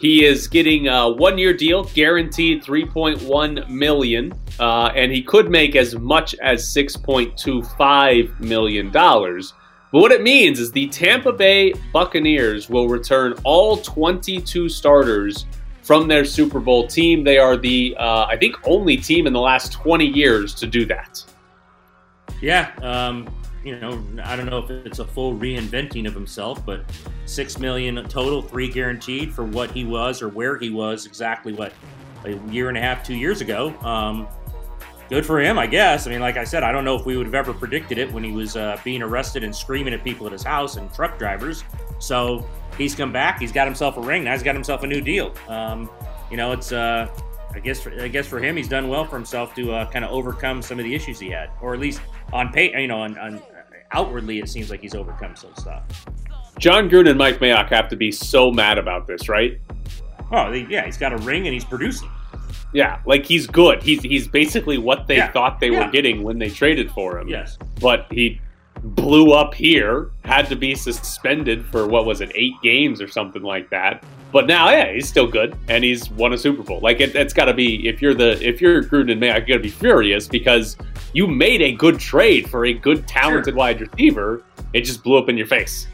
He is getting a one-year deal, guaranteed 3.1 million, uh, and he could make as much as 6.25 million dollars. But what it means is the Tampa Bay Buccaneers will return all 22 starters from their Super Bowl team. They are the, uh, I think, only team in the last 20 years to do that. Yeah, um, you know, I don't know if it's a full reinventing of himself, but six million total, three guaranteed for what he was or where he was exactly what a year and a half, two years ago. Um, good for him, I guess. I mean, like I said, I don't know if we would have ever predicted it when he was uh, being arrested and screaming at people at his house and truck drivers. So he's come back. He's got himself a ring. Now he's got himself a new deal. Um, you know, it's. Uh, I guess for, I guess for him, he's done well for himself to uh, kind of overcome some of the issues he had, or at least on pay, you know, on, on outwardly, it seems like he's overcome some stuff. Jon Gruden and Mike Mayock have to be so mad about this, right? Oh, yeah, he's got a ring and he's producing. Yeah, like he's good. He's he's basically what they Yeah, thought they yeah. were getting when they traded for him. Yes. But he blew up here, had to be suspended for what was it, eight games or something like that. But now, yeah, he's still good, and he's won a Super Bowl. Like it, it's got to be if you're the if you're Gruden and Mayock, you got to be furious because you made a good trade for a good, talented wide receiver. It just blew up in your face.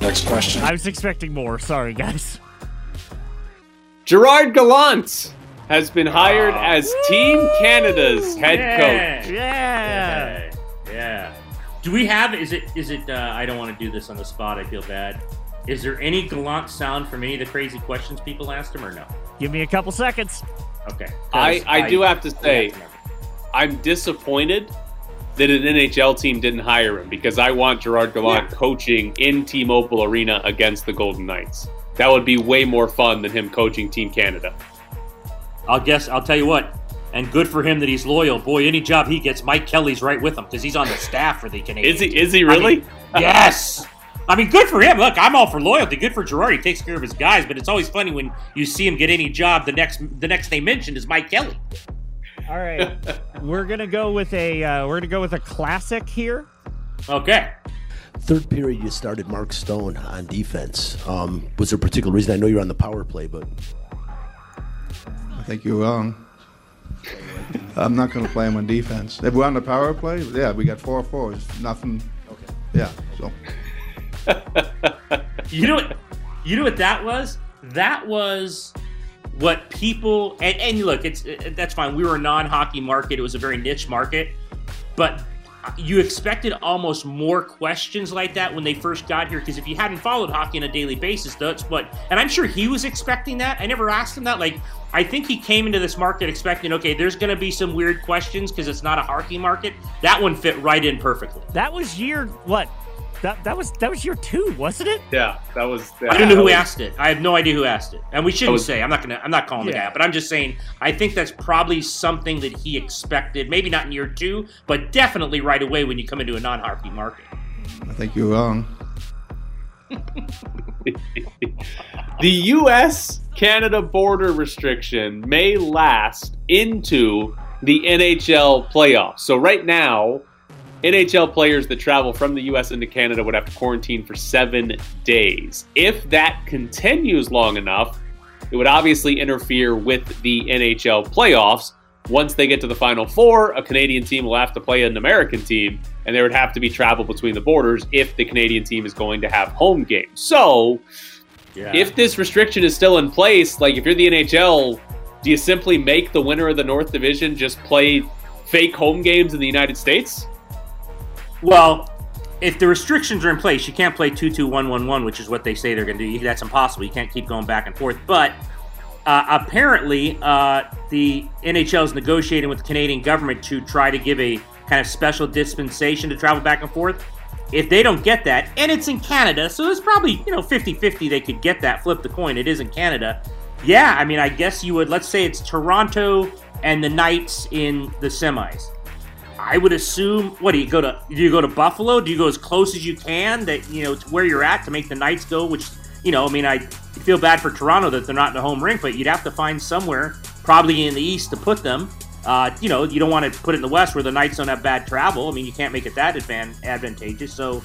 Next question. I was expecting more. Sorry, guys. Gerard Gallant has been ah, hired as Team Canada's head Yeah. coach. Yeah. Yeah. yeah. Do we have? Is it? Is it? Uh, I don't want to do this on the spot. I feel bad. Is there any gallant sound from any of the crazy questions people asked him, or no? Give me a couple seconds. Okay. I, I do have to say, I'm disappointed that an NHL team didn't hire him because I want Gerard Gallant coaching in T-Mobile Arena against the Golden Knights. That would be way more fun than him coaching Team Canada. I'll guess. I'll tell you what. And good for him that he's loyal. Boy, any job he gets, Mike Kelly's right with him because he's on the staff for the Canadians. Is he? Is he really? I mean, yes. I mean, good for him. Look, I'm all for loyalty. Good for Gerard. He takes care of his guys, but it's always funny when you see him get any job. The next, the next they mentioned is Mike Kelly. All right. we're gonna go with a uh, we're gonna go with a classic here. Okay. Third period, you started Mark Stone on defense. Um, was there a particular reason? I know you're on the power play, but I think you're wrong. I'm not going to play him on defense. If we're on the power play, yeah, we got four fours. Nothing. Okay. Yeah. So You know what? You know what that was? That was what people and, and look, it's it, that's fine. We were a non-hockey market. It was a very niche market, but you expected almost more questions like that when they first got here because if you hadn't followed hockey on a daily basis that's what and i'm sure he was expecting that. I never asked him that. Like i think he came into this market expecting okay there's going to be some weird questions because it's not a hockey market. That one fit right in perfectly. That was year what? That that was that was year two, wasn't it? Yeah, that was. I don't know who was- asked it. I have no idea who asked it, and we shouldn't was- say. I'm not gonna. I'm not calling the guy out, but I'm just saying. I think that's probably something that he expected. Maybe not in year two, but definitely right away when you come into a non-hockey market. I think you're wrong. The U.S. Canada border restriction may last into the NHL playoffs. So, right now, NHL players that travel from the U.S. into Canada would have to quarantine for seven days. If that continues long enough, it would obviously interfere with the NHL playoffs. Once they get to the Final Four, a Canadian team will have to play an American team, and there would have to be travel between the borders if the Canadian team is going to have home games. So, Yeah. if this restriction is still in place, like if you're the NHL, do you simply make the winner of the North Division just play fake home games in the United States? Well, if the restrictions are in place, you can't play 2 2 1 1 1, which is what they say they're going to do. That's impossible. You can't keep going back and forth. But uh, apparently, uh, the NHL is negotiating with the Canadian government to try to give a kind of special dispensation to travel back and forth. if they don't get that, and it's in Canada, so it's probably, you know, 50 50 they could get that, flip the coin. It is in Canada. Yeah, I mean, I guess you would, let's say it's Toronto and the Knights in the semis. I would assume, what do you go to? Do you go to Buffalo? Do you go as close as you can that, you know, to where you're at to make the Knights go, which, you know, I mean, I feel bad for Toronto that they're not in the home rink, but you'd have to find somewhere, probably in the East, to put them. Uh, you know, you don't want to put it in the West where the Knights don't have bad travel. I mean, you can't make it that advan- advantageous. So,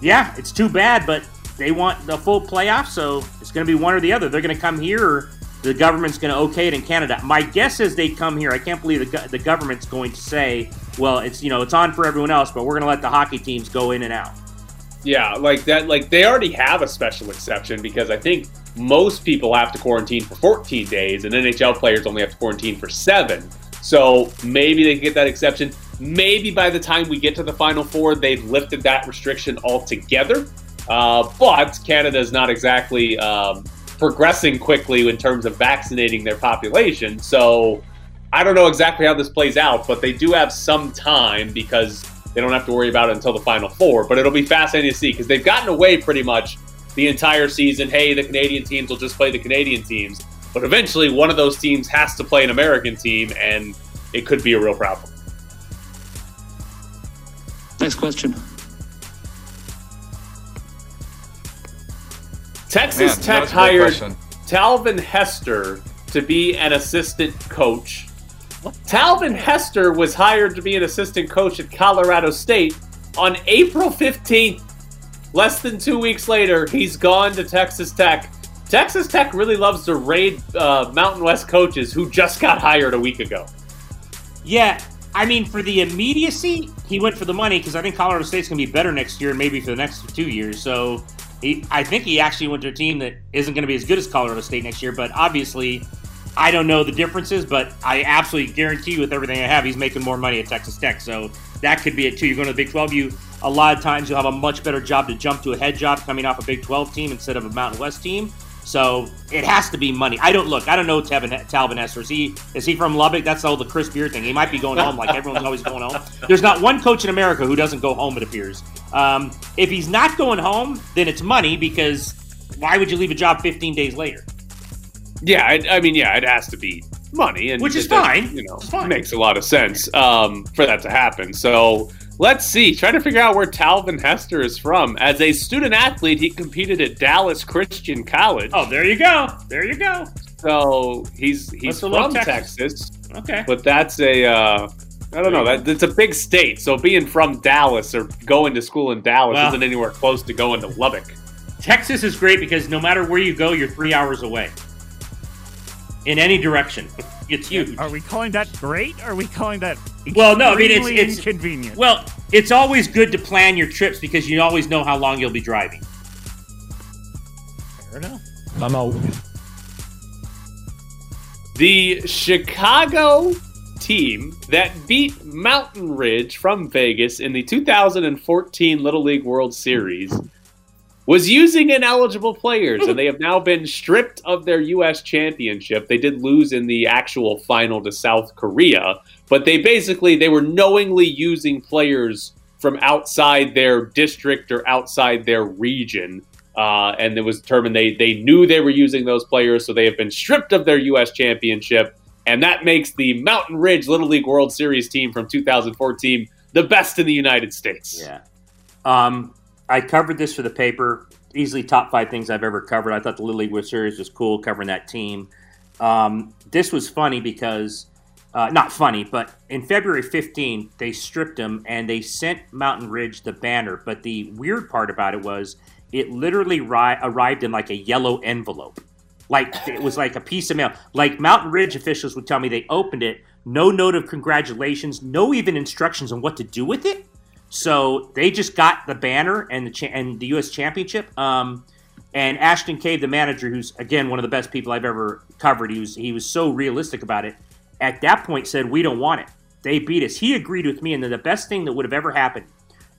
yeah, it's too bad, but they want the full playoff, so it's going to be one or the other. They're going to come here, or the government's going to okay it in Canada. My guess is they come here. I can't believe the, the government's going to say, well, it's you know it's on for everyone else, but we're going to let the hockey teams go in and out. Yeah, like that. Like they already have a special exception because I think most people have to quarantine for 14 days, and NHL players only have to quarantine for seven. So maybe they can get that exception. Maybe by the time we get to the Final Four, they've lifted that restriction altogether. Uh, but Canada is not exactly um, progressing quickly in terms of vaccinating their population. So I don't know exactly how this plays out, but they do have some time because they don't have to worry about it until the Final Four. But it'll be fascinating to see because they've gotten away pretty much the entire season. Hey, the Canadian teams will just play the Canadian teams. But eventually, one of those teams has to play an American team, and it could be a real problem. Next question. Texas Man, Tech that's a great hired question. Talvin Hester to be an assistant coach. Talvin Hester was hired to be an assistant coach at Colorado State on April 15th. Less than two weeks later, he's gone to Texas Tech. Texas Tech really loves to raid uh, Mountain West coaches who just got hired a week ago. Yeah, I mean, for the immediacy, he went for the money because I think Colorado State's going to be better next year and maybe for the next two years. So he, I think he actually went to a team that isn't going to be as good as Colorado State next year. But obviously, I don't know the differences, but I absolutely guarantee you with everything I have, he's making more money at Texas Tech. So that could be it too. You're going to the Big 12, you a lot of times you'll have a much better job to jump to a head job coming off a Big 12 team instead of a Mountain West team. So it has to be money. I don't look. I don't know Tevin, Talvin Hester. Is he is he from Lubbock? That's all the Chris Beard thing. He might be going home like everyone's always going home. There's not one coach in America who doesn't go home. It appears. Um, if he's not going home, then it's money because why would you leave a job 15 days later? Yeah, I, I mean, yeah, it has to be money, and Which is does- fine. You know, fine. makes a lot of sense um, for that to happen. So let's see. Try to figure out where Talvin Hester is from. As a student athlete, he competed at Dallas Christian College. Oh, there you go. There you go. So he's he's Must have loved from Texas. Texas, Okay. but that's a uh, I don't know. That it's a big state. So being from Dallas or going to school in Dallas Well- isn't anywhere close to going to Lubbock. Texas is great because no matter where you go, you're three hours away. In any direction, it's huge. Are we calling that great? Or are we calling that Well, no, I mean it's extremely it's inconvenient? Well, it's always good to plan your trips because you always know how long you'll be driving. Fair enough. I'm out. The Chicago team that beat Mountain Ridge from Vegas in the 2014 Little League World Series was using ineligible players, and they have now been stripped of their U.S. championship. They did lose in the actual final to South Korea, but they basically they were knowingly using players from outside their district or outside their region. Uh, and it was determined they, they knew they were using those players, so they have been stripped of their U.S. championship. And that makes the Mountain Ridge Little League World Series team from 2014 the best in the United States. Yeah. Um, I covered this for the paper. Easily top five things I've ever covered. I thought the Little League World Series was cool covering that team. Um, this was funny because, uh, not funny, but in February 15, they stripped him and they sent Mountain Ridge the banner. But the weird part about it was it literally ri- arrived in like a yellow envelope. Like it was like a piece of mail. Like Mountain Ridge officials would tell me they opened it, no note of congratulations, no even instructions on what to do with it. So they just got the banner and the cha- and the U.S. Championship. Um, and Ashton Cave, the manager, who's again one of the best people I've ever covered, he was he was so realistic about it. At that point, said we don't want it. They beat us. He agreed with me, and then the best thing that would have ever happened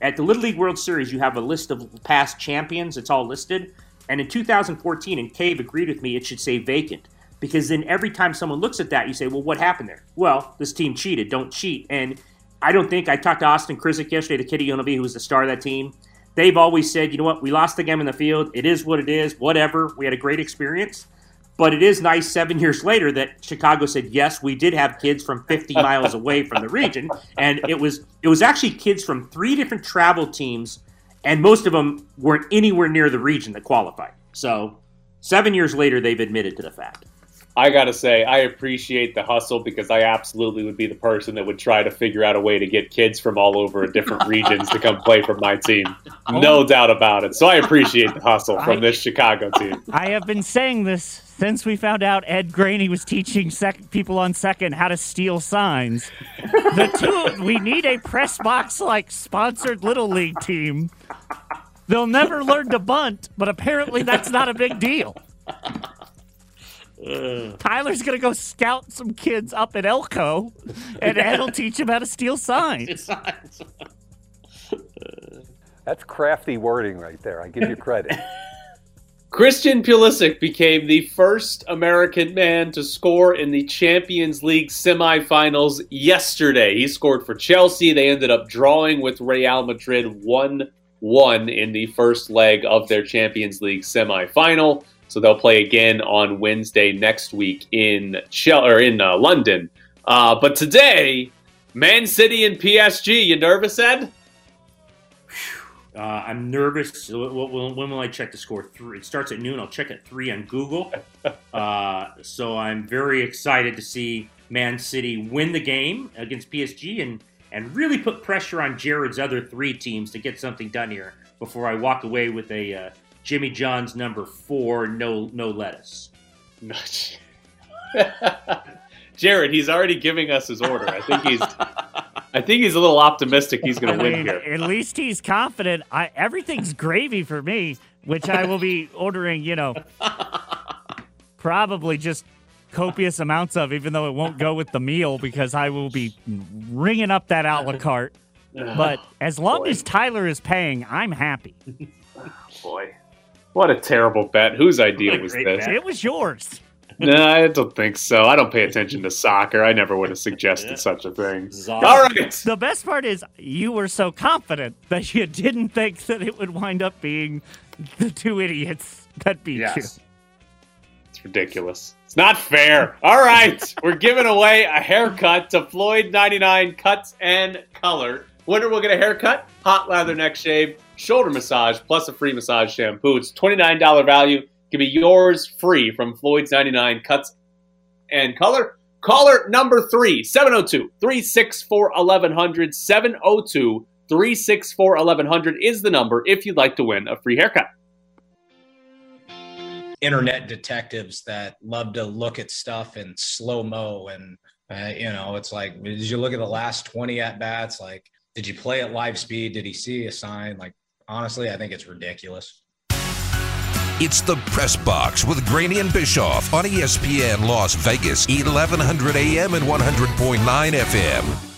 at the Little League World Series, you have a list of past champions. It's all listed. And in 2014, and Cave agreed with me, it should say vacant because then every time someone looks at that, you say, well, what happened there? Well, this team cheated. Don't cheat. And I don't think I talked to Austin Krizik yesterday, the Kitty UNLV who was the star of that team. they've always said, you know what, we lost the game in the field. It is what it is. Whatever. We had a great experience. But it is nice seven years later that Chicago said, yes, we did have kids from 50 miles away from the region, and it was it was actually kids from three different travel teams, and most of them weren't anywhere near the region that qualified. So seven years later, they've admitted to the fact. I gotta say, I appreciate the hustle because I absolutely would be the person that would try to figure out a way to get kids from all over different regions to come play for my team. Oh. No doubt about it. So I appreciate the hustle from this Chicago team. I have been saying this since we found out Ed Graney was teaching sec- people on second how to steal signs. The two, we need a press box like sponsored little league team. They'll never learn to bunt, but apparently that's not a big deal. Tyler's gonna go scout some kids up at Elko, and Ed will teach him how to steal signs. That's crafty wording right there. I give you credit. Christian Pulisic became the first American man to score in the Champions League semifinals yesterday. He scored for Chelsea. They ended up drawing with Real Madrid 1 1 in the first leg of their Champions League semifinal. So they'll play again on Wednesday next week in Chel- or in uh, London. Uh, but today, Man City and PSG. You nervous, Ed? Uh, I'm nervous. When will I check the score? Three. It starts at noon. I'll check at three on Google. Uh, so I'm very excited to see Man City win the game against PSG and and really put pressure on Jared's other three teams to get something done here before I walk away with a uh, Jimmy John's number four, no no lettuce. Jared, he's already giving us his order. I think he's I think he's a little optimistic he's going to win mean, here. At least he's confident. I, everything's gravy for me, which I will be ordering, you know, probably just copious amounts of, even though it won't go with the meal because I will be ringing up that a la carte. But as long Boy. as Tyler is paying, I'm happy. Boy, what a terrible bet. Whose idea was this? bet. It was yours. no, I don't think so. I don't pay attention to soccer. I never would have suggested such a thing. Zog. All right. The best part is you were so confident that you didn't think that it would wind up being the two idiots that beat Yes. It's ridiculous. It's not fair. All right. We're giving away a haircut to Floyd 99 Cuts and Color. Winner will get a haircut, hot lather neck shave, shoulder massage, plus a free massage shampoo. It's $29 value. Can be yours free from Floyd's 99 Cuts and Color. Caller number three, 702 364 1100. 702 364 1100 is the number if you'd like to win a free haircut. internet detectives that love to look at stuff in slow mo and uh, you know it's like did you look at the last 20 at bats like did you play at live speed did he see a sign like honestly i think it's ridiculous It's the Press Box with Graney and Bischoff on ESPN Las Vegas, 1100 AM and 100.9 FM.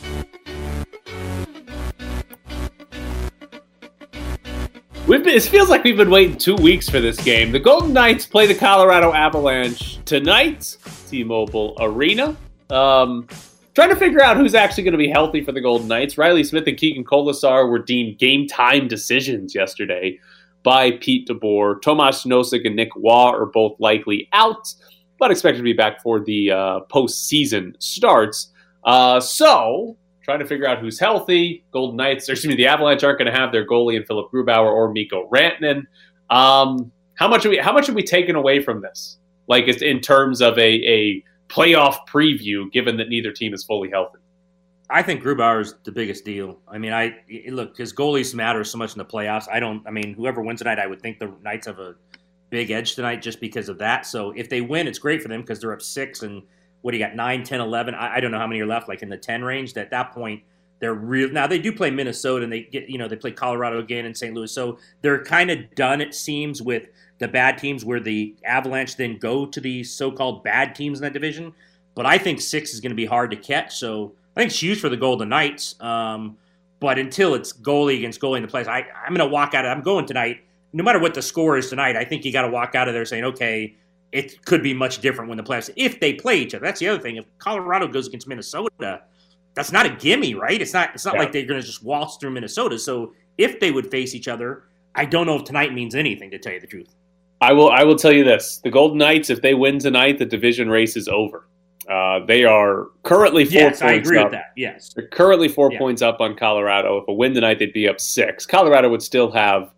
We've been, it feels like we've been waiting two weeks for this game. The Golden Knights play the Colorado Avalanche tonight, T-Mobile Arena. Um, trying to figure out who's actually going to be healthy for the Golden Knights. Reilly Smith and Keegan Kolesar were deemed game time decisions yesterday by Pete DeBoer. Tomas Nosek and Nick Roy are both likely out, but expected to be back for the uh, postseason starts. Uh, so trying to figure out who's healthy. Golden Knights, excuse me, the Avalanche aren't going to have their goalie in Philipp Grubauer or Mikko Rantanen. Um, how much are we? How much are we taking away from this? Like in terms of a a playoff preview, given that neither team is fully healthy. I think Grubauer is the biggest deal. I mean, I look because goalies matter so much in the playoffs. I don't. I mean, whoever wins tonight, I would think the Knights have a big edge tonight just because of that. So if they win, it's great for them because they're up six and what do you got 9 10 11 I, I don't know how many are left like in the 10 range at that point they're real now they do play minnesota and they get you know they play colorado again and st louis so they're kind of done it seems with the bad teams where the avalanche then go to the so-called bad teams in that division but i think six is going to be hard to catch so i think it's huge for the golden knights um, but until it's goalie against goalie in the place I, i'm going to walk out of i'm going tonight no matter what the score is tonight i think you got to walk out of there saying okay it could be much different when the playoffs if they play each other. That's the other thing. If Colorado goes against Minnesota, that's not a gimme, right? It's not. It's not Yeah. like they're going to just waltz through Minnesota. So if they would face each other. I don't know if tonight means anything to tell you the truth. I will. I will tell you this: the Golden Knights, if they win tonight, the division race is over. Uh, they are currently four yes, points I agree up. with that. Yes. They're currently four Yeah. points up on Colorado. If a win tonight, they'd be up six. Colorado would still have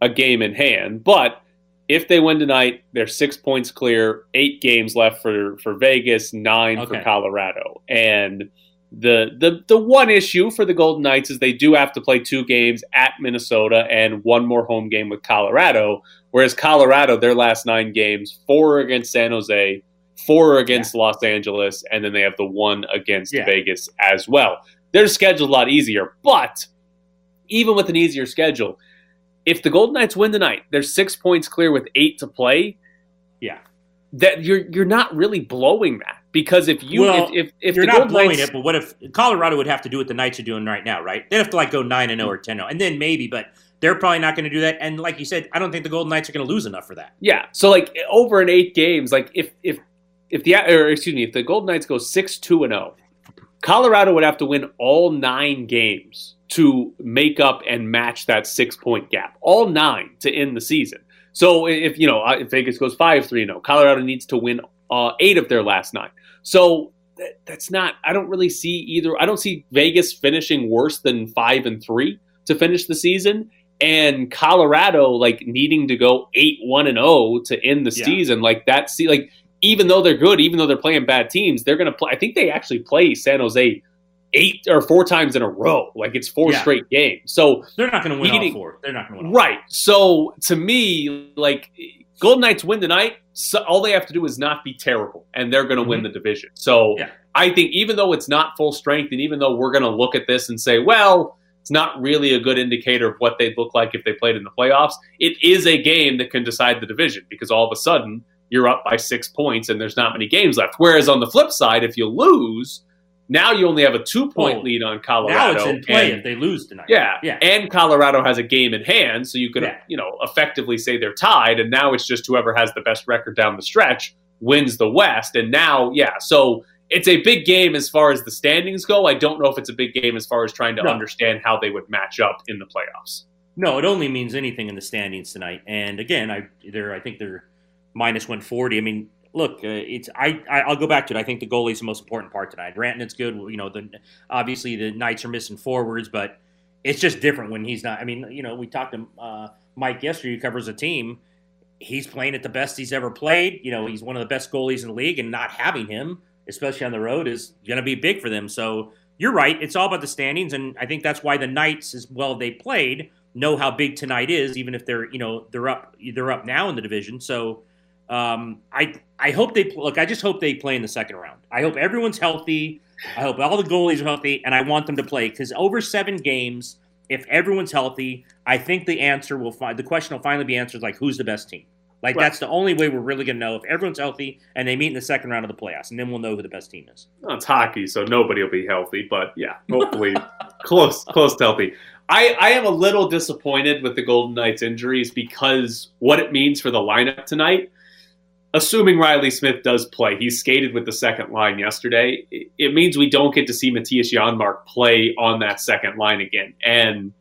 a game in hand, but if they win tonight, they're six points clear. Eight games left for for Vegas, nine for Colorado, and the the the one issue for the Golden Knights is they do have to play two games at Minnesota and one more home game with Colorado. Whereas Colorado, their last nine games, four against San Jose, four against Los Angeles, and then they have the one against Yeah. Vegas as well. Their schedule's a lot easier, but even with an easier schedule, if the Golden Knights win tonight, they're six points clear with eight to play. Yeah. That you're you're not really blowing that because if you well, if if, if you're the not Golden blowing Knights, it, but what if Colorado would have to do what the Knights are doing right now, right? They'd have to like go nine and zero or ten zero, oh, and then maybe, but they're probably not going to do that. And like you said, I don't think the Golden Knights are going to lose enough for that. Yeah. So like over in eight games, like if if if the or excuse me, if the Golden Knights go six two and zero, Colorado would have to win all nine games to make up and match that six point gap. All nine to end the season. So if you know if Vegas goes five three zero, Colorado needs to win uh, eight of their last nine. So that, that's not. I don't really see either. I don't see Vegas finishing worse than five and three to finish the season and Colorado like needing to go eight one and zero to end the Yeah. season, like that. See, like even though they're good, even though they're playing bad teams, they're going to play. I think they actually play San Jose eight or four times in a row. Like it's four Yeah. straight games. So They're not going to win Meaning- all four. They're not going to win all right. So to me, like Golden Knights win tonight. So all they have to do is not be terrible, and they're going to win the division. So Mm-hmm. Yeah. I think even though it's not full strength, and even though we're going to look at this and say, well, it's not really a good indicator of what they'd look like if they played in the playoffs. It is a game that can decide the division because all of a sudden you're up by six points and there's not many games left. Whereas on the flip side, if you lose, now you only have a two point Oh, lead on Colorado. Now it's in play and- if they lose tonight. yeah, Yeah. And Colorado has a game in hand, so you could, Yeah. you know, effectively say they're tied. And now it's just whoever has the best record down the stretch wins the West. And now, yeah, so it's a big game as far as the standings go. I don't know if it's a big game as far as trying to No. understand how they would match up in the playoffs. No, it only means anything in the standings tonight. And again, I they're I think they're minus one forty. I mean, look, uh, it's I, I I'll go back to it. I think the goalie's the most important part tonight. Rantanen's good. You know, the obviously the Knights are missing forwards, but it's just different when he's not. I mean, you know, we talked to uh, Mike yesterday, who covers the team. He's playing at the best he's ever played. You know, he's one of the best goalies in the league, and not having him, especially on the road, is going to be big for them. So you're right. It's all about the standings, and I think that's why the Knights, as well they played, know how big tonight is, even if they're you know they're up they're up now in the division. So um, I I hope they look. I just hope they play in the second round. I hope everyone's healthy. I hope all the goalies are healthy, and I want them to play because over seven games, if everyone's healthy, I think the answer will find the question will finally be answered like who's the best team. Like Right. that's the only way we're really going to know if everyone's healthy and they meet in the second round of the playoffs, and then we'll know who the best team is. Well, it's hockey, so nobody will be healthy, but yeah, hopefully close, close to healthy. I, I am a little disappointed with the Golden Knights injuries because what it means for the lineup tonight. Assuming Reilly Smith does play, he skated with the second line yesterday. It, it means we don't get to see Mattias Janmark play on that second line again. And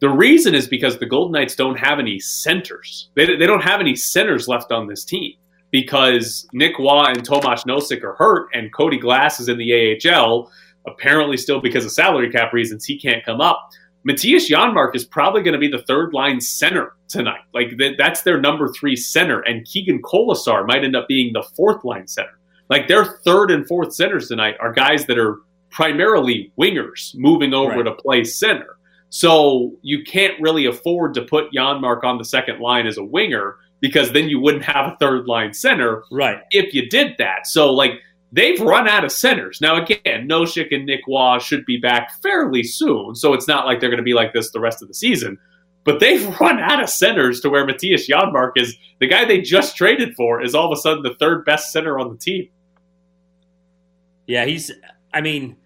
the reason is because the Golden Knights don't have any centers. They, they don't have any centers left on this team because Nick Roy and Tomas Nosek are hurt, and Cody Glass is in the AHL. Apparently, still because of salary cap reasons, he can't come up. Mattias Janmark is probably going to be the third line center tonight. Like th- that's their number three center, and Keegan Kolesar might end up being the fourth line center. Like their third and fourth centers tonight are guys that are primarily wingers moving over Right. to play center. So you can't really afford to put Janmark on the second line as a winger because then you wouldn't have a third line center Right. if you did that. So like they've run out of centers. Now again, Nosek and Nick Roy should be back fairly soon. So it's not like they're going to be like this the rest of the season. But they've run out of centers to where Mattias Janmark is the guy they just traded for is all of a sudden the third best center on the team. Yeah, he's. I mean,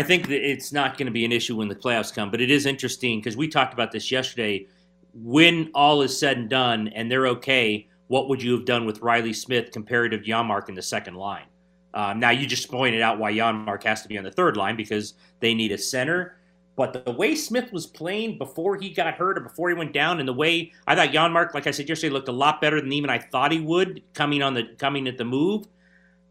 I think that it's not going to be an issue when the playoffs come, but it is interesting because we talked about this yesterday. When all is said and done, and they're okay, what would you have done with Reilly Smith compared to Janmark in the second line? Um, now you just pointed out why Janmark has to be on the third line because they need a center. But the way Smith was playing before he got hurt or before he went down, and the way I thought Janmark, like I said yesterday, looked a lot better than even I thought he would coming on the coming at the move.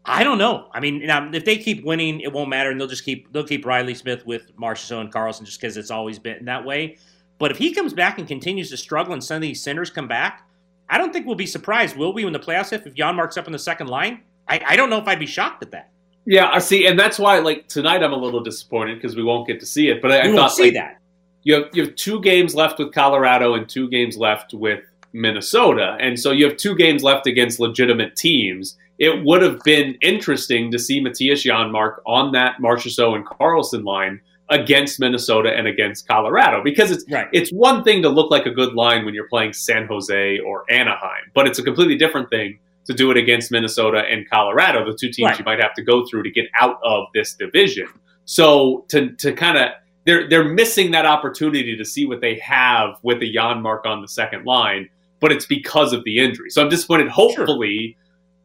I don't know. I mean, if they keep winning, it won't matter, and they'll just keep they'll keep Reilly Smith with Marchessault and Karlsson just because it's always been that way. But if he comes back and continues to struggle, and some of these centers come back, I don't think we'll be surprised, will we, when the playoffs if if Janmark's up in the second line? I, I don't know if I'd be shocked at that. Yeah, I see, and that's why like tonight I'm a little disappointed because we won't get to see it. But I, we I won't thought see like, that. you have you have two games left with Colorado and two games left with Minnesota, and so you have two games left against legitimate teams. It would have been interesting to see Mattias Janmark on that Marchessault and Karlsson line against Minnesota and against Colorado because it's Right. it's one thing to look like a good line when you're playing San Jose or Anaheim, but it's a completely different thing to do it against Minnesota and Colorado, the two teams Right. you might have to go through to get out of this division. So to to kind of they're they're missing that opportunity to see what they have with a Janmark on the second line, but it's because of the injury. So I'm disappointed. Hopefully,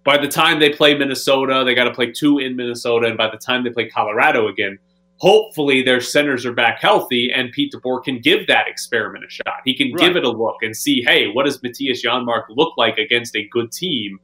by the time they play Minnesota, they got to play two in Minnesota, and by the time they play Colorado again, hopefully their centers are back healthy, and Pete DeBoer can give that experiment a shot. He can give it a look and see, hey, what does Mattias Janmark look like against a good team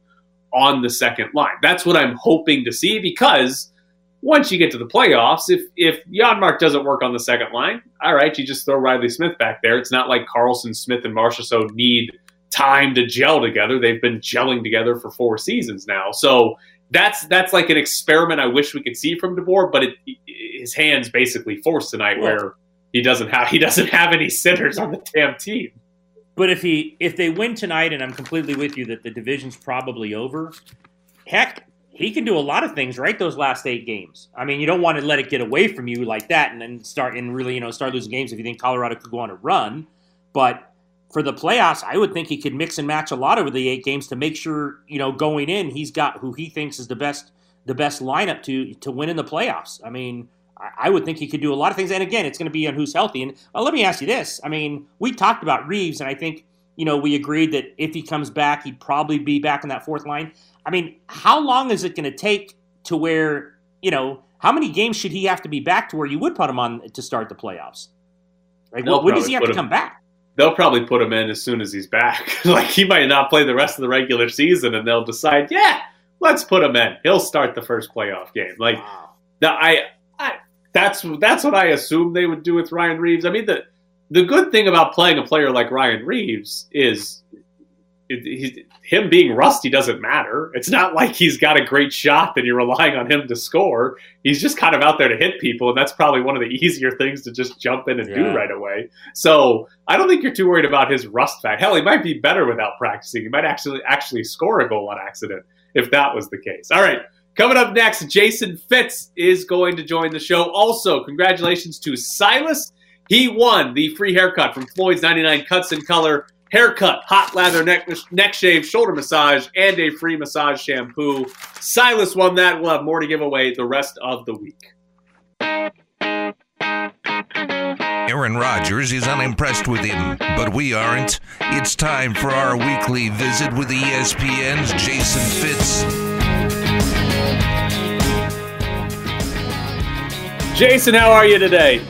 on the second line? That's what I'm hoping to see because once you get to the playoffs, if if Janmark doesn't work on the second line, all right, you just throw Reilly Smith back there. It's not like Karlsson, Smith, and Marchessault need time to gel together. They've been gelling together for four seasons now. So that's that's like an experiment I wish we could see from DeBoer, but it, his hands basically forced tonight Well- where he doesn't have he doesn't have any sitters on the damn team. But if he if they win tonight, and I'm completely with you that the division's probably over, heck, he can do a lot of things right those last eight games. I mean, you don't want to let it get away from you like that, and then start and really you know start losing games if you think Colorado could go on a run. But for the playoffs, I would think he could mix and match a lot over the eight games to make sure you know going in he's got who he thinks is the best the best lineup to to win in the playoffs. I mean. I- I would think he could do a lot of things, and again, it's going to be on who's healthy. And uh, let me ask you this: I mean, we talked about Reaves, and I think you know we agreed that if he comes back, he'd probably be back in that fourth line. I mean, how long is it going to take to where you know how many games should he have to be back to where you would put him on to start the playoffs? Like, They'll when does he have to him- come back? They'll probably put him in as soon as he's back. like he might not play the rest of the regular season, and they'll decide, yeah, let's put him in. He'll start the first playoff game. Like Now, I, I, that's that's what I assume they would do with Ryan Reaves. I mean, the the good thing about playing a player like Ryan Reaves is it, him being rusty doesn't matter. It's not like he's got a great shot that you're relying on him to score. He's just kind of out there to hit people, and that's probably one of the easier things to just jump in and do right away. So I don't think you're too worried about his rust fact. Hell, he might be better without practicing. He might actually actually score a goal on accident if that was the case. All right. Coming up next, Jason Fitz is going to join the show. Also, congratulations to Silas. He won the free haircut from Floyd's 99 Cuts and Color haircut, hot lather neck, neck shave, shoulder massage, and a free massage shampoo. Silas won that. We'll have more to give away the rest of the week. Aaron Rodgers is unimpressed with him, but we aren't. It's time for our weekly visit with ESPN's Jason Fitz. Jason, how are you today?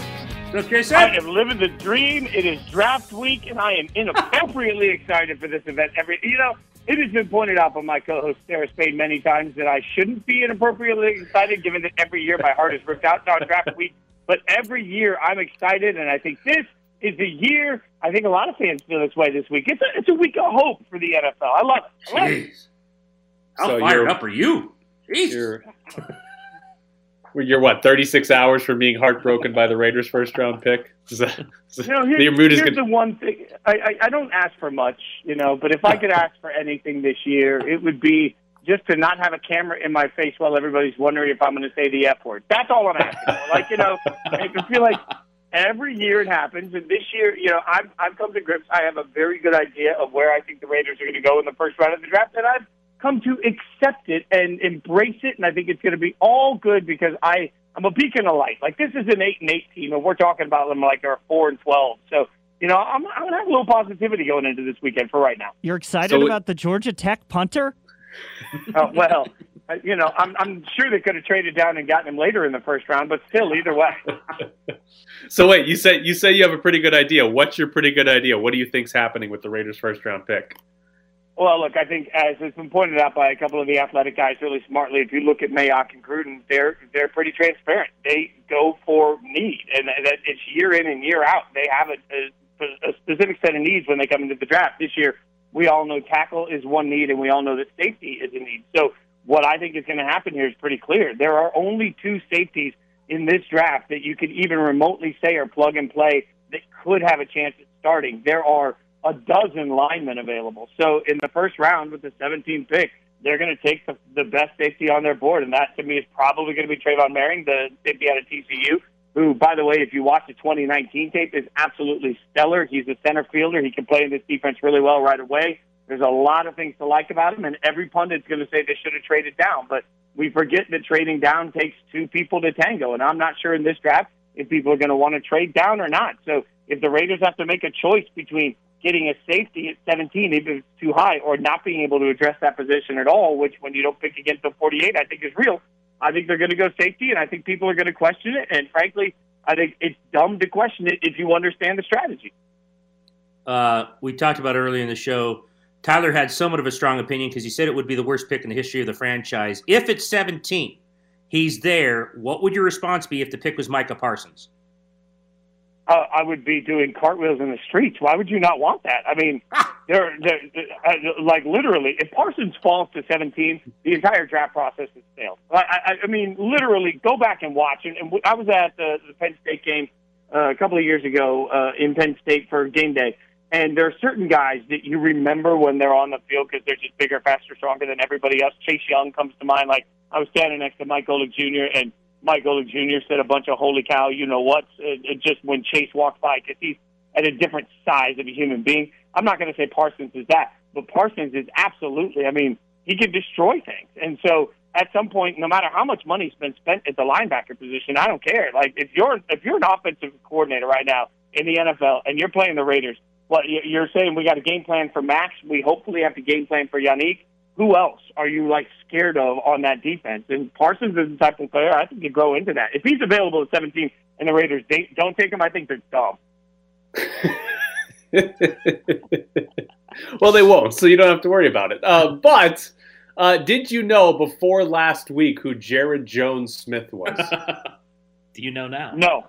I am living the dream. It is draft week, and I am inappropriately excited for this event. Every you know, it has been pointed out by my co-host Sarah Spain many times that I shouldn't be inappropriately excited, given that every year my heart is ripped out on draft week. But every year I'm excited, and I think this is the year. I think a lot of fans feel this way this week. It's a, it's a week of hope for the NFL. I love it. I love it. How So fired you're- up are you? Jeez. You're, what, 36 hours from being heartbroken by the Raiders' first round pick? Is that, is You know, here- your mood is here's good? the one thing. I, I, I don't ask for much, you know, but if I could ask for anything this year, it would be just to not have a camera in my face while everybody's wondering if I'm going to say the F word. That's all I'm asking for. Like, you know, I feel like every year it happens, and this year, you know, I've, I've come to grips. I have a very good idea of where I think the Raiders are going to go in the first round of the draft, and I've come to accept it and embrace it, and I think it's going to be all good because I I'm a beacon of light. Like this is an eight and eight team, and we're talking about them like they're four and twelve. So you know, I'm I'm gonna have a little positivity going into this weekend for right now. You're excited So it- about the Georgia Tech punter? Uh, well, You know, I'm I'm sure they could have traded down and gotten him later in the first round, but still, either way. So wait, you say you say you have a pretty good idea. What's your pretty good idea? What do you think's happening with the Raiders' first round pick? Well, look, I think as has been pointed out by a couple of the athletic guys really smartly, if you look at Mayock and Gruden, they're they're pretty transparent. They go for need, and that it's year in and year out. They have a, a, a specific set of needs when they come into the draft. This year, we all know tackle is one need, and we all know that safety is a need. So, what I think is going to happen here is pretty clear. There are only two safeties in this draft that you could even remotely say are plug and play that could have a chance at starting. There are a dozen linemen available. So in the first round with the 17th pick, they're going to take the, the best safety on their board, and that to me is probably going to be Trevon Moehrig, the safety out of TCU. Who, by the way, if you watch the 2019 tape, is absolutely stellar. He's a center fielder. He can play in this defense really well right away. There's a lot of things to like about him, and every pundit's going to say they should have traded down. But we forget that trading down takes two people to tango, and I'm not sure in this draft if people are going to want to trade down or not. So if the Raiders have to make a choice between getting a safety at 17, even too high, or not being able to address that position at all, which when you don't pick again till 48, I think is real. I think they're going to go safety, and I think people are going to question it. And frankly, I think it's dumb to question it if you understand the strategy. Uh, we talked about earlier in the show. Tyler had somewhat of a strong opinion because he said it would be the worst pick in the history of the franchise. If it's 17, he's there. What would your response be if the pick was Micah Parsons? Uh, I would be doing cartwheels in the streets. Why would you not want that? I mean, they're, they're, they're uh, like literally. If Parsons falls to 17, the entire draft process is failed. I, I, I mean, literally, go back and watch. And, and I was at the, the Penn State game uh, a couple of years ago uh, in Penn State for game day. And there are certain guys that you remember when they're on the field because they're just bigger, faster, stronger than everybody else. Chase Young comes to mind. Like I was standing next to Mike Golic Jr. and Mike Golic Jr. said a bunch of "Holy cow!" You know what? It, it just when Chase walked by because he's at a different size of a human being. I'm not going to say Parsons is that, but Parsons is absolutely. I mean, he can destroy things, and so at some point, no matter how much money's been spent at the linebacker position, I don't care. Like if you're if you're an offensive coordinator right now in the NFL and you're playing the Raiders, what you're saying we got a game plan for Max. We hopefully have to game plan for Yannick. Who else are you like scared of on that defense? And Parsons is the type of player I think you grow into that. If he's available at 17 and the Raiders they don't take him, I think they're dumb. well, they won't, so you don't have to worry about it. Uh, but uh, did you know before last week who Jaryd Jones Smith was? Do you know now? No,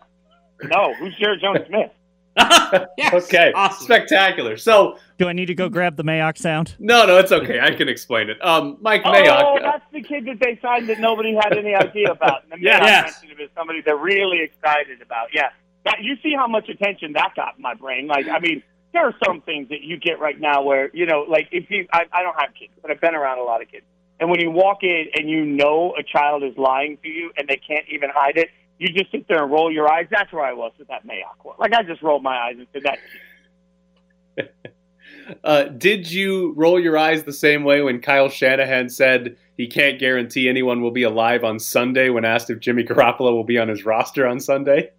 no. Who's Jaryd Jones Smith? yes, okay, awesome. spectacular. So, Do I need to go grab the Mayock sound? no, no, it's okay. I can explain it. Um, Mike Oh, Mayock. Oh, that's the kid that they signed that nobody had any idea about. And the Yes. man Yes. mentioned him as somebody they're really excited about. Yeah, that, you see how much attention that got in my brain. Like, I mean, there are some things that you get right now where you know, like if you, I, I don't have kids, but I've been around a lot of kids. And when you walk in and you know a child is lying to you and they can't even hide it, you just sit there and roll your eyes. That's where I was with that Mayock one. Like I just rolled my eyes and said that. Uh, did you roll your eyes the same way when Kyle Shanahan said he can't guarantee anyone will be alive on Sunday when asked if Jimmy Garoppolo will be on his roster on Sunday?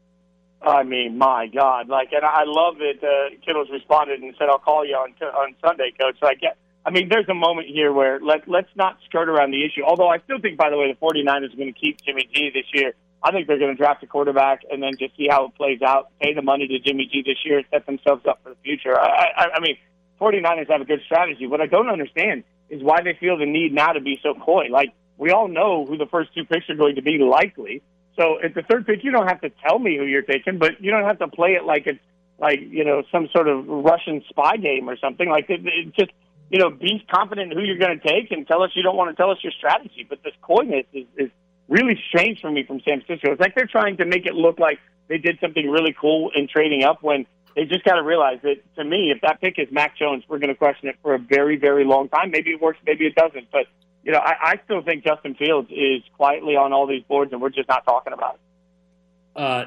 I mean, my God! Like, and I love that uh, Kittle's responded and said, "I'll call you on on Sunday, Coach." So I get. I mean, there's a moment here where let let's not skirt around the issue. Although I still think, by the way, the 49ers are going to keep Jimmy G this year. I think they're going to draft a quarterback and then just see how it plays out. Pay the money to Jimmy G this year, set themselves up for the future. I, I, I mean, 49ers have a good strategy. What I don't understand is why they feel the need now to be so coy. Like we all know who the first two picks are going to be likely. So at the third pick, you don't have to tell me who you're taking, but you don't have to play it like it's like you know some sort of Russian spy game or something. Like it, it just you know be confident in who you're going to take and tell us you don't want to tell us your strategy. But this coyness is, is really strange for me from San Francisco. It's like they're trying to make it look like they did something really cool in trading up when they just got to realize that to me, if that pick is Mac Jones, we're going to question it for a very, very long time. Maybe it works, maybe it doesn't. But you know, I, I still think Justin Fields is quietly on all these boards, and we're just not talking about it. Uh,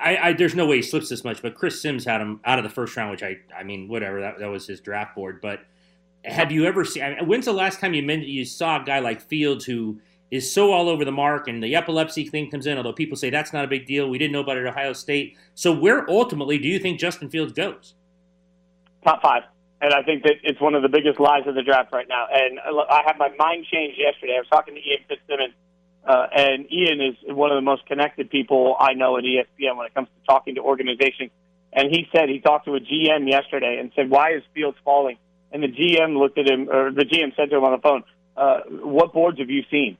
I, I there's no way he slips this much, but Chris Sims had him out of the first round, which I I mean whatever that that was his draft board. But have you ever seen? I mean, when's the last time you meant you saw a guy like Fields who is so all over the mark and the epilepsy thing comes in? Although people say that's not a big deal, we didn't know about it at Ohio State. So where ultimately do you think Justin Fields goes? Top five. And I think that it's one of the biggest lies of the draft right now. And I had my mind changed yesterday. I was talking to Ian Fitzsimmons, uh, and Ian is one of the most connected people I know at ESPN when it comes to talking to organizations. And he said he talked to a GM yesterday and said, "Why is Fields falling?" And the GM looked at him, or the GM said to him on the phone, uh, "What boards have you seen?"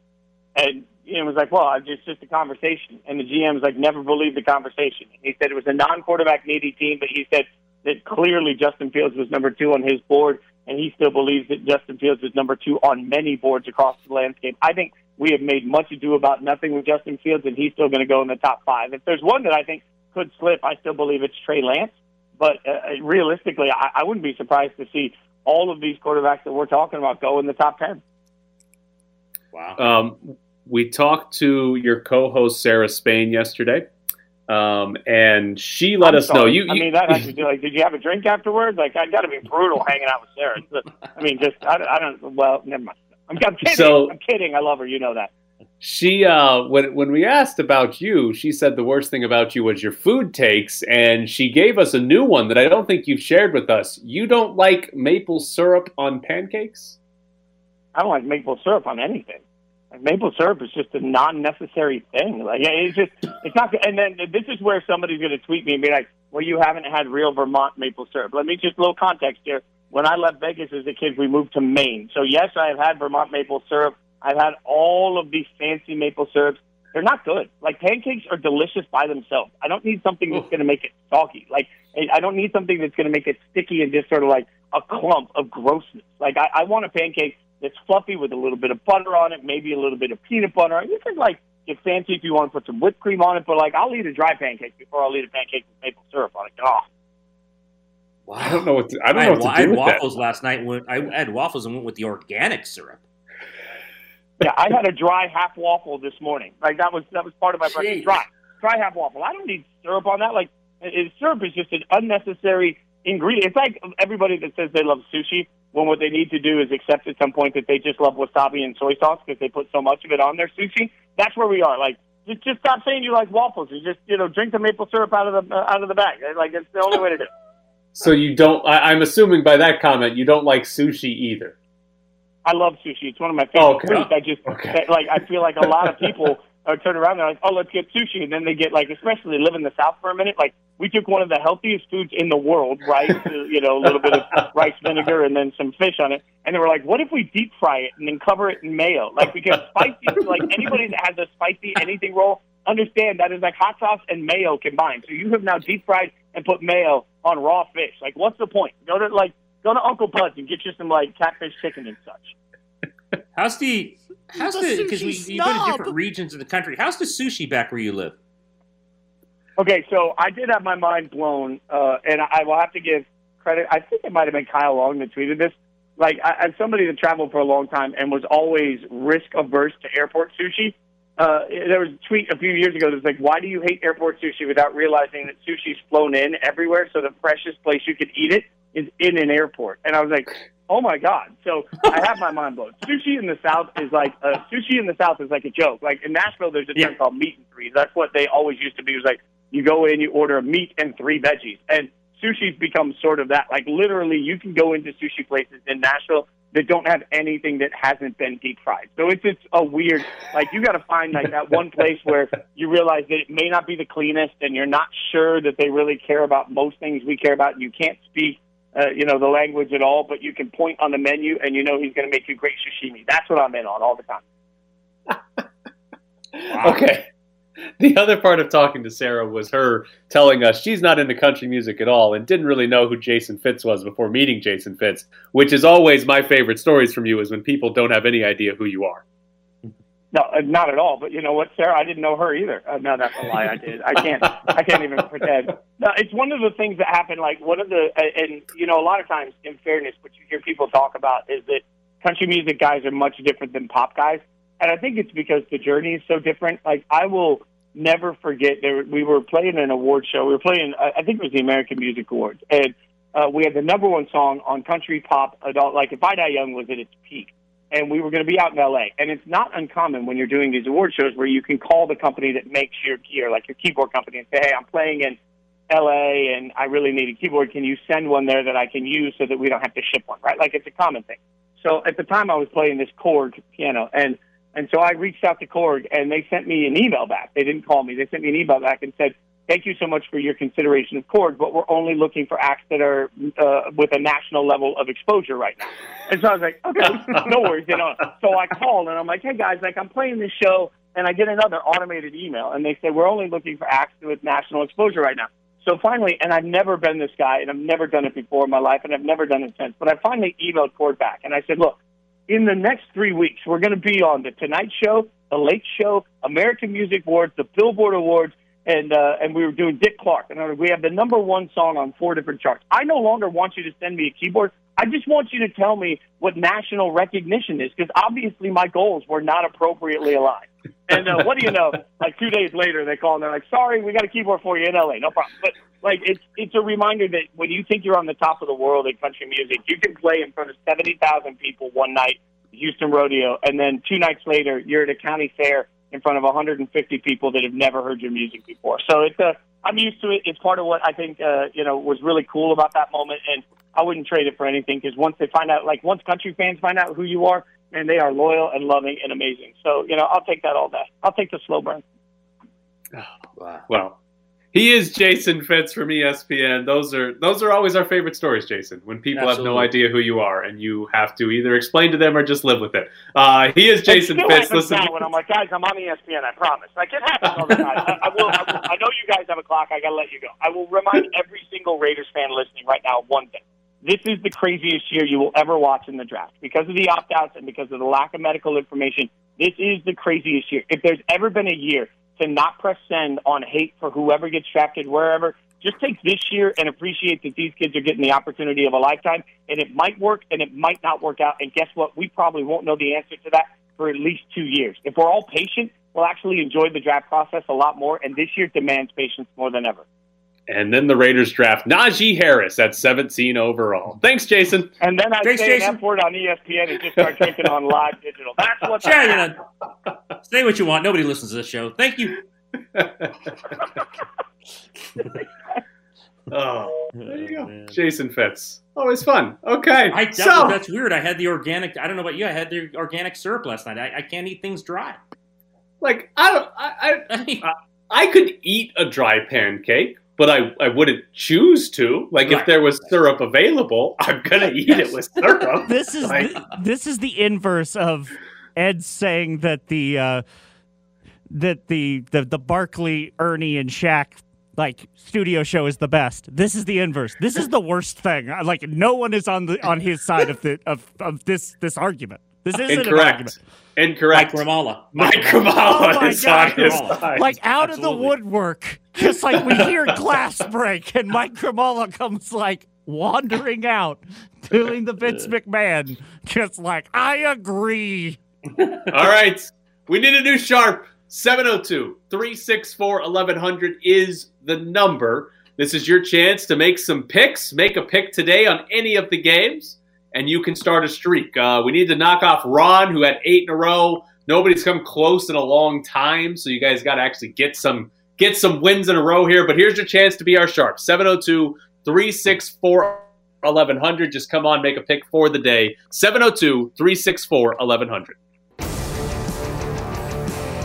And Ian was like, "Well, it's just just a conversation." And the GM was like, "Never believed the conversation." He said it was a non-quarterback needy team, but he said that clearly Justin Fields was number two on his board, and he still believes that Justin Fields is number two on many boards across the landscape. I think we have made much ado about nothing with Justin Fields, and he's still going to go in the top five. If there's one that I think could slip, I still believe it's Trey Lance. But uh, realistically, I, I wouldn't be surprised to see all of these quarterbacks that we're talking about go in the top ten. Wow. Um, we talked to your co-host Sarah Spain yesterday, um, and she let I'm us sorry. know you. I mean, that has to do like, did you have a drink afterwards? Like, I got to be brutal hanging out with Sarah. I mean, just I, don't- I don't. Well, never mind. I'm, I'm kidding. So- I'm kidding. I love her. You know that. She uh when when we asked about you, she said the worst thing about you was your food takes, and she gave us a new one that I don't think you've shared with us. You don't like maple syrup on pancakes? I don't like maple syrup on anything. Like, maple syrup is just a non-necessary thing. Like yeah, it's just it's not. And then this is where somebody's going to tweet me and be like, "Well, you haven't had real Vermont maple syrup." Let me just a little context here. When I left Vegas as a kid, we moved to Maine. So yes, I have had Vermont maple syrup. I've had all of these fancy maple syrups. They're not good. Like pancakes are delicious by themselves. I don't need something that's going to make it soggy. Like I don't need something that's going to make it sticky and just sort of like a clump of grossness. Like I, I want a pancake that's fluffy with a little bit of butter on it, maybe a little bit of peanut butter. You can like get fancy if you want to put some whipped cream on it, but like I'll eat a dry pancake before I'll eat a pancake with maple syrup on it. Oh, I don't know what to, I don't I know had, what wa- to I do had with that. waffles last night. When I had waffles and went with the organic syrup. yeah, I had a dry half waffle this morning. Like that was that was part of my Jeez. breakfast. Dry, dry half waffle. I don't need syrup on that. Like it, it- syrup is just an unnecessary ingredient. It's like everybody that says they love sushi when what they need to do is accept at some point that they just love wasabi and soy sauce because they put so much of it on their sushi. That's where we are. Like just just stop saying you like waffles. You just you know drink the maple syrup out of the uh, out of the bag. Like it's the only way to do. it. So you don't? I, I'm assuming by that comment you don't like sushi either. I love sushi. It's one of my favorite Oh, okay. foods. I just like I feel like a lot of people are turn around and they're like, oh, let's get sushi, and then they get like, especially live in the South for a minute. Like we took one of the healthiest foods in the world, rice, uh, you know, a little bit of rice vinegar, and then some fish on it, and they were like, what if we deep fry it and then cover it in mayo? Like because spicy, like anybody that has a spicy anything roll, understand that is like hot sauce and mayo combined. So you have now deep fried and put mayo on raw fish. Like what's the point? Go to like go to Uncle Bud's and get you some like catfish chicken and such. How's the how's the because we sushi you go to different regions of the country? How's the sushi back where you live? Okay, so I did have my mind blown, uh, and I will have to give credit. I think it might have been Kyle Long that tweeted this. Like, I, as somebody that traveled for a long time and was always risk averse to airport sushi, uh, there was a tweet a few years ago that was like, "Why do you hate airport sushi without realizing that sushi's flown in everywhere? So the freshest place you could eat it is in an airport." And I was like, "Oh my god!" So I have my mind blown. Sushi in the South is like uh, sushi in the South is like a joke. Like in Nashville, there's a term called meat and three. That's what they always used to be. It was like you go in, you order a meat and three veggies, and sushi's become sort of that. Like literally, you can go into sushi places in Nashville that don't have anything that hasn't been deep fried. So it's it's a weird like you got to find like that one place where you realize that it may not be the cleanest, and you're not sure that they really care about most things we care about. And you can't speak. Uh, you know the language at all, but you can point on the menu and you know he's going to make you great sashimi. That's what I'm in on all the time. Okay. The other part of talking to Sarah was her telling us she's not into country music at all and didn't really know who Jason Fitz was before meeting Jason Fitz, which is always my favorite stories from you is when people don't have any idea who you are. No, uh, not at all. But you know what, Sarah? I didn't know her either. Uh, no, that's a lie. I did. I can't. I can't even pretend. No, it's one of the things that happen. Like one of the, and you know, a lot of times, in fairness, what you hear people talk about is that country music guys are much different than pop guys, and I think it's because the journey is so different. Like I will never forget. There, we were playing an award show. We were playing. I think it was the American Music Awards, and uh, we had the number one song on country pop adult. Like if I Die Young was at its peak and we were going to be out in LA. And it's not uncommon when you're doing these award shows where you can call the company that makes your gear, like your keyboard company, and say, "Hey, I'm playing in LA and I really need a keyboard. Can you send one there that I can use so that we don't have to ship one, right? Like it's a common thing. So at the time I was playing this Korg piano and and so I reached out to Korg and they sent me an email back. They didn't call me. They sent me an email back and said, thank you so much for your consideration of Korg, but we're only looking for acts that are uh, with a national level of exposure right now. And so I was like, okay, no worries, you know. So I called and I'm like, hey guys, like I'm playing this show, and I get another automated email, and they say we're only looking for acts with national exposure right now. So finally, and I've never been this guy, and I've never done it before in my life, and I've never done it since. But I finally emailed Korg back, and I said, look, in the next three weeks, we're going to be on the Tonight Show, the Late Show, American Music Awards, the Billboard Awards, and uh, and we were doing Dick Clark. And we have the number one song on four different charts. I no longer want you to send me a keyboard. I just want you to tell me what national recognition is, because obviously my goals were not appropriately aligned. And uh, what do you know? Like two days later, they call and they're like, "Sorry, we got a keyboard for you in LA. No problem." But like, it's it's a reminder that when you think you're on the top of the world in country music, you can play in front of seventy thousand people one night, Houston Rodeo, and then two nights later, you're at a county fair in front of 150 people that have never heard your music before. So it's a I'm used to it. It's part of what I think uh, you know was really cool about that moment, and I wouldn't trade it for anything because once they find out, like once country fans find out who you are, and they are loyal and loving and amazing. So you know, I'll take that all day. I'll take the slow burn. wow. Well, he is Jason Fitz from ESPN. Those are those are always our favorite stories, Jason. When people have no idea who you are and you have to either explain to them or just live with it. Uh, he is Jason it Fitz. Listen, now when I'm like, guys, I'm on ESPN. I promise. Like it happens all the time. I, I will. I, will, I know you guys have a clock. I got to let you go. I will remind every single Raiders fan listening right now one thing. This is the craziest year you will ever watch in the draft because of the opt outs and because of the lack of medical information. This is the craziest year. If there's ever been a year to not press send on hate for whoever gets drafted wherever, just take this year and appreciate that these kids are getting the opportunity of a lifetime. And it might work and it might not work out. And guess what? We probably won't know the answer to that for at least two years. If we're all patient, we'll actually enjoy the draft process a lot more. And this year demands patience more than ever. and then the Raiders draft Najee Harris at 17 overall. Thanks, Jason. And then I Thanks, say Jason. an F word on ESPN and just start drinking on live digital. That's what's Yeah, you know, say what you want. Nobody listens to this show. Thank you. Oh, there you go. Oh, Jason Fitz. Always fun. Okay. I, that, so, that's weird. I had the organic. I don't know about you. I had the organic syrup last night. I, I can't eat things dry. like, I don't, I, I, I could eat a dry pancake, but I, I wouldn't choose to. Like, if there was syrup available, I'm gonna eat it with syrup. This is Like- the, this is the inverse of Ed saying that the uh, that the, the the Barkley, Ernie, and Shaq like studio show is the best. This is the inverse. This is the worst thing. Like no one is on the on his side of the of, of this this argument. This isn't an Incorrect. argument. Incorrect. Mike Grimala. Mike Oh my is God. on his side. Like out of the woodwork, just like we hear glass break, and Mike Grimala comes like wandering out, doing the Vince McMahon, just like I agree. All right. We need a new sharp. 702 364 1100 is the number. This is your chance to make some picks. Make a pick today on any of the games, and you can start a streak. Uh, we need to knock off Ron, who had eight in a row. Nobody's come close in a long time, so you guys got to actually get some get some wins in a row here. But here's your chance to be our sharp 702 364 1100. Just come on, make a pick for the day 702 364 1100.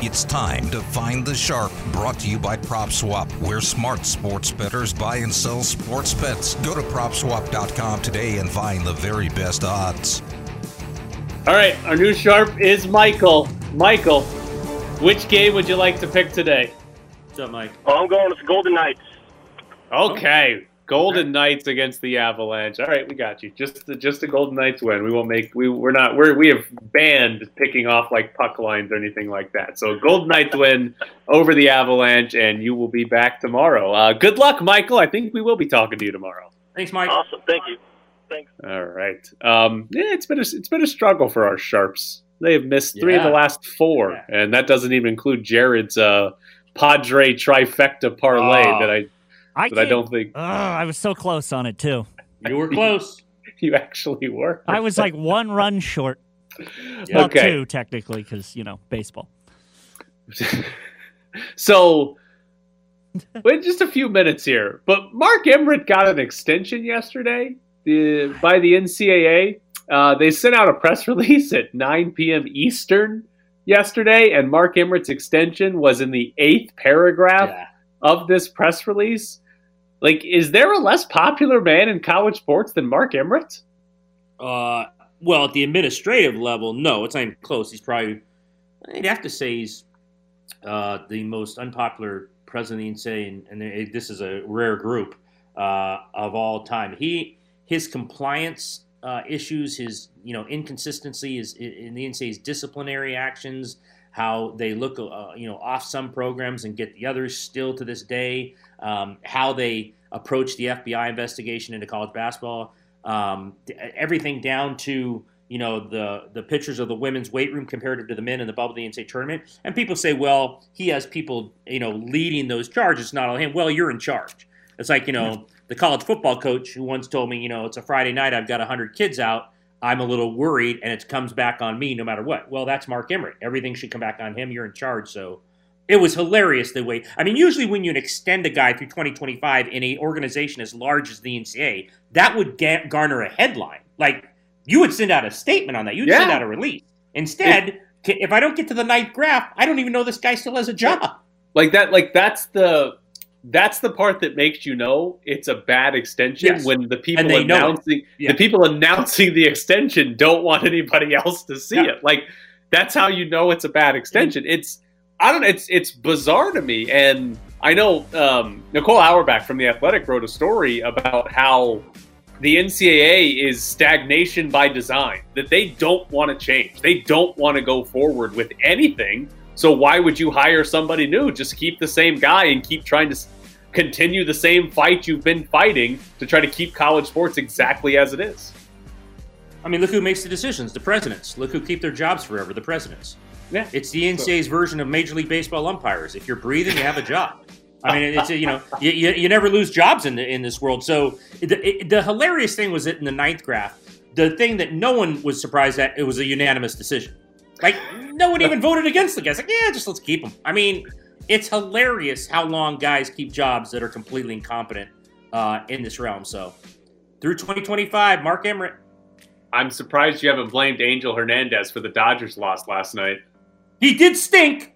It's time to find the sharp. Brought to you by PropSwap, where smart sports bettors buy and sell sports bets. Go to PropSwap.com today and find the very best odds. All right, our new sharp is Michael. Michael, which game would you like to pick today? What's up, Mike? Oh, I'm going with the Golden Knights. Okay, Golden Knights against the Avalanche. All right, we got you. Just the just the Golden Knights win. We won't make we we're not we're we have banned picking off like puck lines or anything like that. So Golden Knights win over the Avalanche, and you will be back tomorrow. Uh, good luck, Michael. I think we will be talking to you tomorrow. Thanks, Mike. Awesome. Thank you. Thanks. All right. Um, yeah, it's been a, it's been a struggle for our sharps. They have missed three of the last four, and that doesn't even include Jaryd's uh, Padre trifecta parlay Oh. that I I that I don't think Ugh, I was so close on it too. You were close. you actually were. I was like one run short. Well, Okay. two technically, because you know baseball. so Wait just a few minutes here. But Mark Emmert got an extension yesterday the, by the NCAA. Uh, they sent out a press release at 9 p.m. Eastern yesterday, and Mark Emmert's extension was in the eighth paragraph Yeah. of this press release. Like, is there a less popular man in college sports than Mark Emmert? Uh, well, at the administrative level, no, it's not even close. He's probably, I'd have to say he's uh, the most unpopular president NCAA, and, and this is a rare group uh, of all time. He his compliance uh, issues, his you know inconsistency is in the NCAA's disciplinary actions, how they look uh, you know off some programs and get the others still to this day, um, how they approach the FBI investigation into college basketball, um, everything down to you know the the pictures of the women's weight room comparative to the men in the bubble of the NCAA tournament. And people say, well, he has people you know leading those charges, not on him. Well, you're in charge. It's like you know the college football coach who once told me, you know, it's a Friday night, I've got hundred kids out. I'm a little worried, and it comes back on me no matter what. Well, that's Mark Emmert. Everything should come back on him. You're in charge, so it was hilarious the way. I mean, usually when you extend a guy through 2025 in a organization as large as the NCAA, that would ga- garner a headline. Like you would send out a statement on that. You'd send out a release. Instead, if I don't get to the ninth graph, I don't even know this guy still has a job. Like that, like that's the that's the part that makes you know it's a bad extension Yes. when the people And they know it. announcing Yeah. the people announcing the extension don't want anybody else to see Yeah. it. Like that's how you know it's a bad extension. It's I don't know. It's it's bizarre to me, and I know um, Nicole Auerbach from the Athletic wrote a story about how the NCAA is stagnation by design. That they don't want to change. They don't want to go forward with anything. So why would you hire somebody new? Just keep the same guy and keep trying to continue the same fight you've been fighting to try to keep college sports exactly as it is. I mean, look who makes the decisions: the presidents. Look who keep their jobs forever: the presidents. Yeah, it's the NCAA's version of Major League Baseball umpires. If you're breathing, you have a job. I mean, it's you know, you, you, you never lose jobs in the, in this world. So the, it, the hilarious thing was that in the ninth graph, the thing that no one was surprised at, it was a unanimous decision. Like no one even voted against the guys. Like, yeah, just let's keep them. I mean, it's hilarious how long guys keep jobs that are completely incompetent uh, in this realm. So through 2025, Mark Emmert. I'm surprised you haven't blamed Angel Hernandez for the Dodgers loss last night. He did stink.